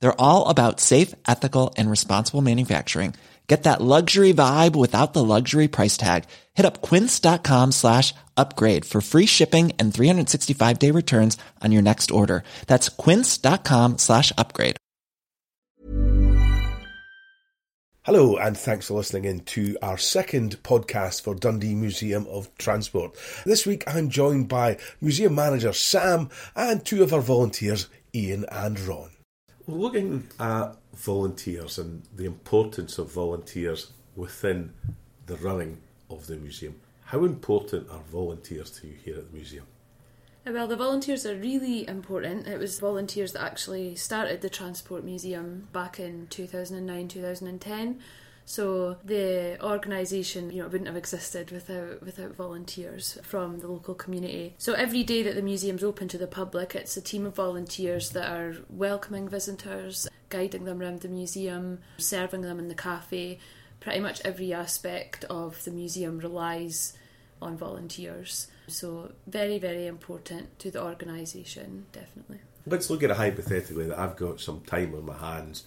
They're all about safe, ethical, and responsible manufacturing. Get that luxury vibe without the luxury price tag. Hit up quince.com slash upgrade for free shipping and 365 day returns on your next order. That's quince.com slash upgrade. Hello, and thanks for listening in to our second podcast for Dundee Museum of Transport. This week I'm joined by museum manager Sam and two of our volunteers, Ian and Ron. Looking at volunteers and the importance of volunteers within the running of the museum, how important are volunteers to you here at the museum? Uh, Well, the volunteers are really important. It was volunteers that actually started the Transport Museum back in 2009 2010. So the organisation, you know, wouldn't have existed without without volunteers from the local community. So every day that the museum's open to the public, it's a team of volunteers that are welcoming visitors, guiding them around the museum, serving them in the cafe. Pretty much every aspect of the museum relies on volunteers. So very, very important to the organisation, definitely. Let's look at it hypothetically that I've got some time on my hands.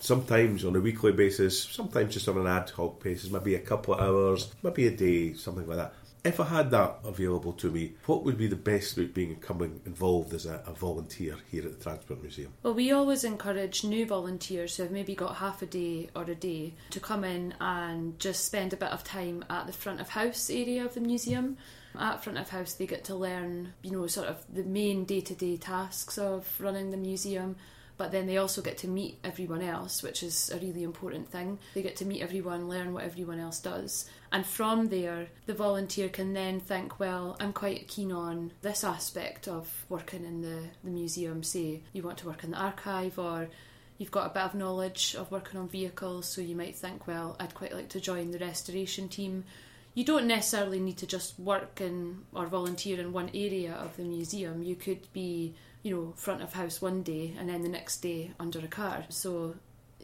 Sometimes on a weekly basis, sometimes just on an ad hoc basis, maybe a couple of hours, maybe a day, something like that. If I had that available to me, what would be the best route being becoming involved as a, a volunteer here at the Transport Museum? Well, we always encourage new volunteers who have maybe got half a day or a day to come in and just spend a bit of time at the front of house area of the museum. At front of house, they get to learn, you know, sort of the main day to day tasks of running the museum. But then they also get to meet everyone else, which is a really important thing. They get to meet everyone, learn what everyone else does. And from there, the volunteer can then think, well, I'm quite keen on this aspect of working in the, the museum. Say you want to work in the archive or you've got a bit of knowledge of working on vehicles, so you might think, well, I'd quite like to join the restoration team. You don't necessarily need to just work in or volunteer in one area of the museum. You could be, you know, front of house one day and then the next day under a car. So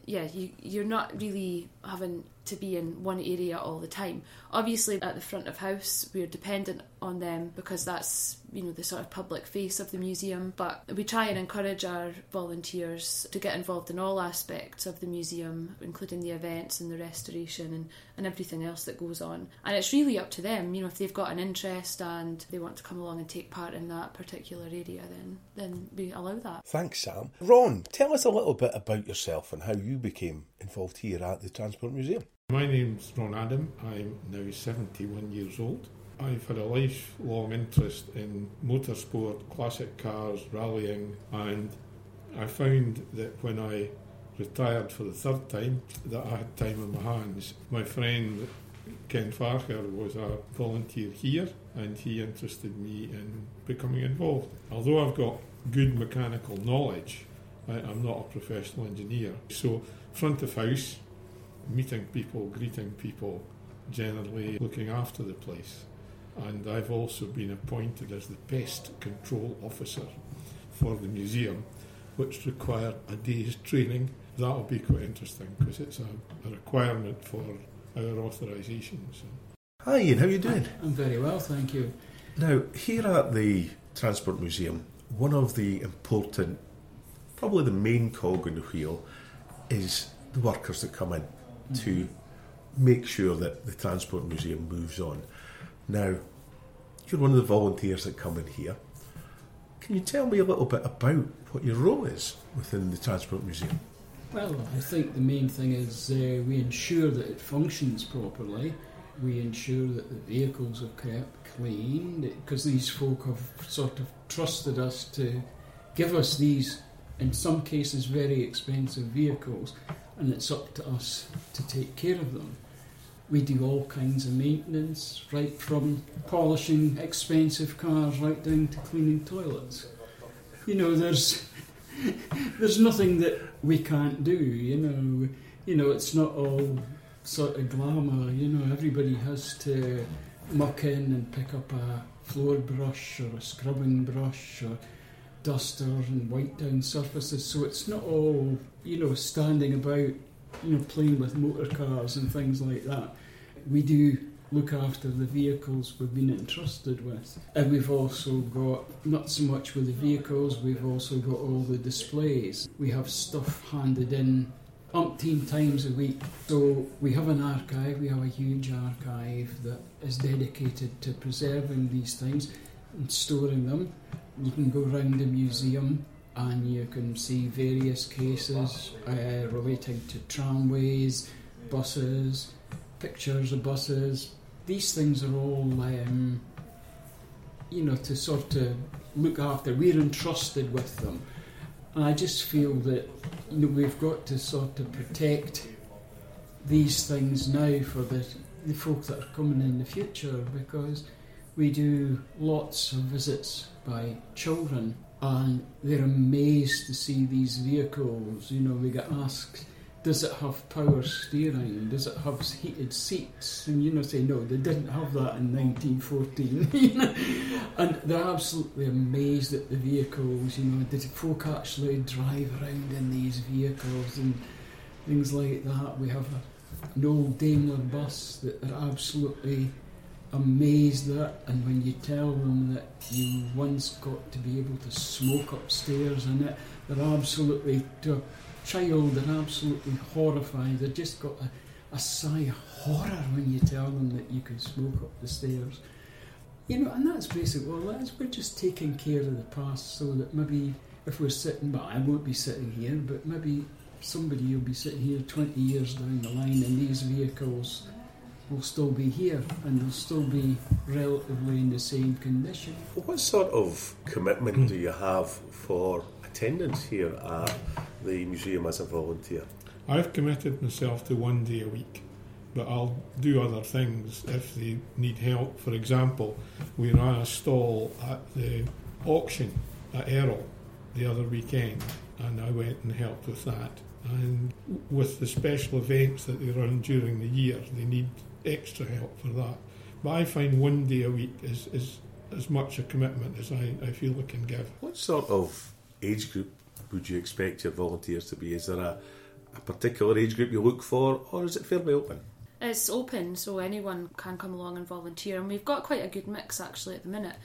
yeah, you, you're not really having to be in one area all the time. Obviously, at the front of house, we're dependent on them because that's you know the sort of public face of the museum. But we try and encourage our volunteers to get involved in all aspects of the museum, including the events and the restoration and, and everything else that goes on. And it's really up to them. You know, if they've got an interest and they want to come along and take part in that particular area, then then we allow that. Thanks, Sam. Ron, tell us a little bit about yourself and how you became involved here at the Transport Museum. My name's Ron Adam. I'm now 71 years old. I've had a lifelong interest in motorsport, classic cars, rallying, and I found that when I retired for the third time, that I had time on my hands. My friend Ken Farker was a volunteer here, and he interested me in becoming involved. Although I've got good mechanical knowledge, I, I'm not a professional engineer. So, front of house, meeting people, greeting people, generally looking after the place. And I've also been appointed as the pest control officer for the museum, which required a day's training. That'll be quite interesting because it's a, a requirement for our authorisation. So. Hi, Ian, how are you doing? I'm very well, thank you. Now, here at the Transport Museum, one of the important, probably the main cog in the wheel, is the workers that come in to make sure that the Transport Museum moves on. Now, you're one of the volunteers that come in here. Can you tell me a little bit about what your role is within the Transport Museum? Well, I think the main thing is uh, we ensure that it functions properly. We ensure that the vehicles are kept clean because these folk have sort of trusted us to give us these, in some cases, very expensive vehicles, and it's up to us to take care of them. We do all kinds of maintenance, right from polishing expensive cars right down to cleaning toilets. You know, there's there's nothing that we can't do. You know, you know, it's not all sort of glamour. You know, everybody has to muck in and pick up a floor brush or a scrubbing brush or dusters and wipe down surfaces. So it's not all you know standing about, you know, playing with motor cars and things like that. We do look after the vehicles we've been entrusted with. And we've also got, not so much with the vehicles, we've also got all the displays. We have stuff handed in umpteen times a week. So we have an archive, we have a huge archive that is dedicated to preserving these things and storing them. You can go around the museum and you can see various cases uh, relating to tramways, buses, pictures of buses. These things are all, um, you know, to sort of look after. We're entrusted with them. And I just feel that you know, we've got to sort of protect these things now for the, the folk that are coming in the future because we do lots of visits by children and they're amazed to see these vehicles. You know, we get asked, does it have power steering? Does it have heated seats? And you know, say no, they didn't have that in 1914. you know? And they're absolutely amazed at the vehicles. You know, did folk actually drive around in these vehicles and things like that? We have a, an old Daimler bus that are absolutely amazed at, and when you tell them that you once got to be able to smoke upstairs and it, they're absolutely to a child they're absolutely horrified. They've just got a, a sigh of horror when you tell them that you can smoke up the stairs. You know, and that's basically well, that's we're just taking care of the past so that maybe if we're sitting, well, I won't be sitting here, but maybe somebody will be sitting here 20 years down the line and these vehicles will still be here and they'll still be relatively in the same condition. What sort of commitment do you have for attendance here at the museum as a volunteer? I've committed myself to one day a week, but I'll do other things if they need help. For example, we ran a stall at the auction at Errol the other weekend, and I went and helped with that. And with the special events that they run during the year, they need extra help for that. But I find one day a week is, is as much a commitment as I, I feel I can give. What sort of age group would you expect your volunteers to be? Is there a, a particular age group you look for, or is it fairly open? It's open, so anyone can come along and volunteer, and we've got quite a good mix actually at the minute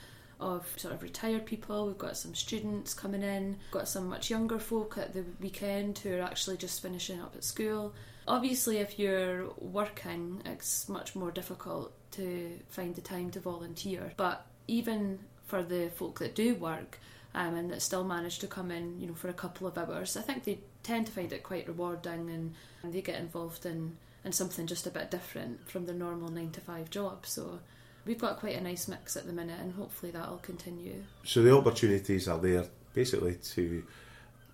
of sort of retired people. We've got some students coming in, we've got some much younger folk at the weekend who are actually just finishing up at school. Obviously, if you're working, it's much more difficult to find the time to volunteer. But even for the folk that do work um, and that still manage to come in, you know, for a couple of hours, I think they tend to find it quite rewarding and, and they get involved in, in something just a bit different from their normal nine to five job. So we've got quite a nice mix at the minute, and hopefully that'll continue. So the opportunities are there basically to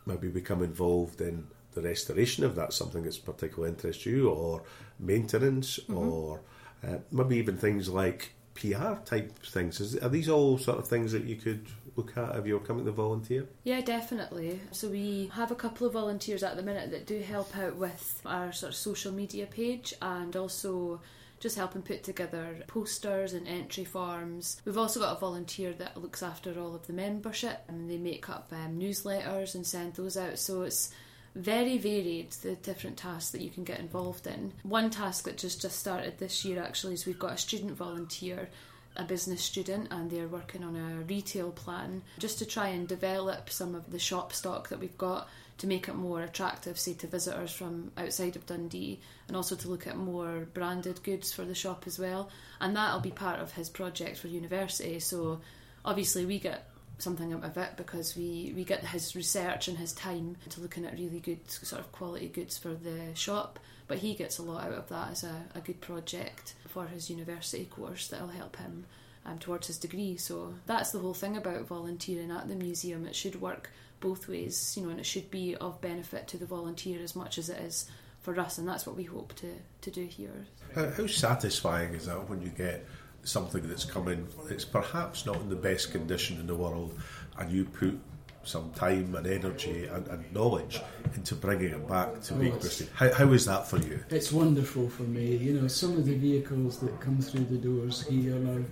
maybe become involved in the restoration if that's something that's particularly interests you, or maintenance, mm-hmm. or uh, maybe even things like PR type things. Is, are these all sort of things that you could look at if you're coming to volunteer? Yeah, definitely. So we have a couple of volunteers at the minute that do help out with our sort of social media page and also just helping put together posters and entry forms. We've also got a volunteer that looks after all of the membership and they make up um, newsletters and send those out. So it's very varied the different tasks that you can get involved in. One task that just just started this year actually is we've got a student volunteer a business student and they're working on a retail plan just to try and develop some of the shop stock that we've got to make it more attractive, say, to visitors from outside of Dundee, and also to look at more branded goods for the shop as well. And that'll be part of his project for university. So obviously, we get something out of it because we, we get his research and his time to looking at really good sort of quality goods for the shop. But he gets a lot out of that as a, a good project for his university course that'll help him um, towards his degree. So that's the whole thing about volunteering at the museum. It should work both ways, you know, and it should be of benefit to the volunteer as much as it is for us, and that's what we hope to, to do here. How, how satisfying is that when you get something that's coming, it's perhaps not in the best condition in the world, and you put some time and energy and, and knowledge into bringing it back to make Bristol. How, how is that for you? It's wonderful for me. You know, some of the vehicles that come through the doors here are,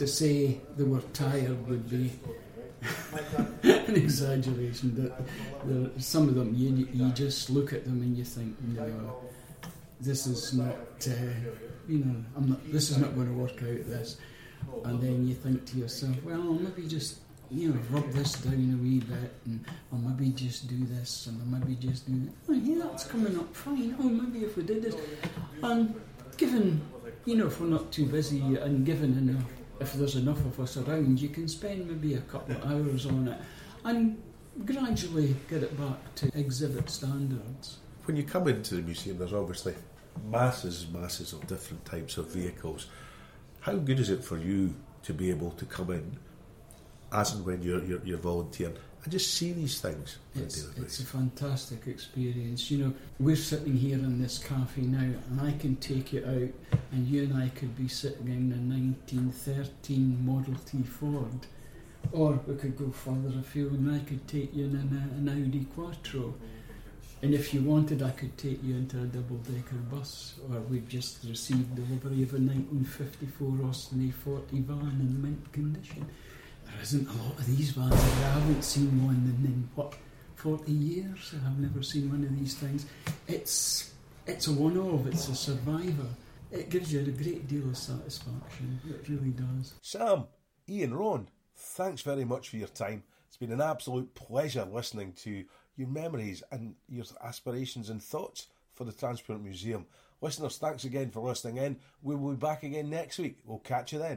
to say they were tired would be an exaggeration. That some of them, you, you just look at them and you think, no, this is not, uh, you know, I'm not, this is not going to work out. This, and then you think to yourself, well, maybe just you know, rub this down a wee bit, and or maybe just do this, and maybe just do that. Oh, yeah, that's coming up fine. Oh, maybe if we did this, and given, you know, if we're not too busy, and given enough, if there's enough of us around, you can spend maybe a couple of hours on it, and gradually get it back to exhibit standards. When you come into the museum, there's obviously masses, masses of different types of vehicles. How good is it for you to be able to come in? as and when you're, you're, you're volunteering and just see these things. It's, it's a fantastic experience. You know, we're sitting here in this cafe now, and I can take you out, and you and I could be sitting in a 1913 Model T Ford, or we could go further afield, and I could take you in an, an Audi Quattro. And if you wanted, I could take you into a double-decker bus, or we've just received delivery of a 1954 Austin A40 van in mint condition there isn't a lot of these vans. I haven't seen one in, in what forty years. I've never seen one of these things. It's it's a one-off. It's a survivor. It gives you a great deal of satisfaction. It really does. Sam, Ian, Ron, thanks very much for your time. It's been an absolute pleasure listening to your memories and your aspirations and thoughts for the Transport Museum. Listeners, thanks again for listening in. We will be back again next week. We'll catch you then.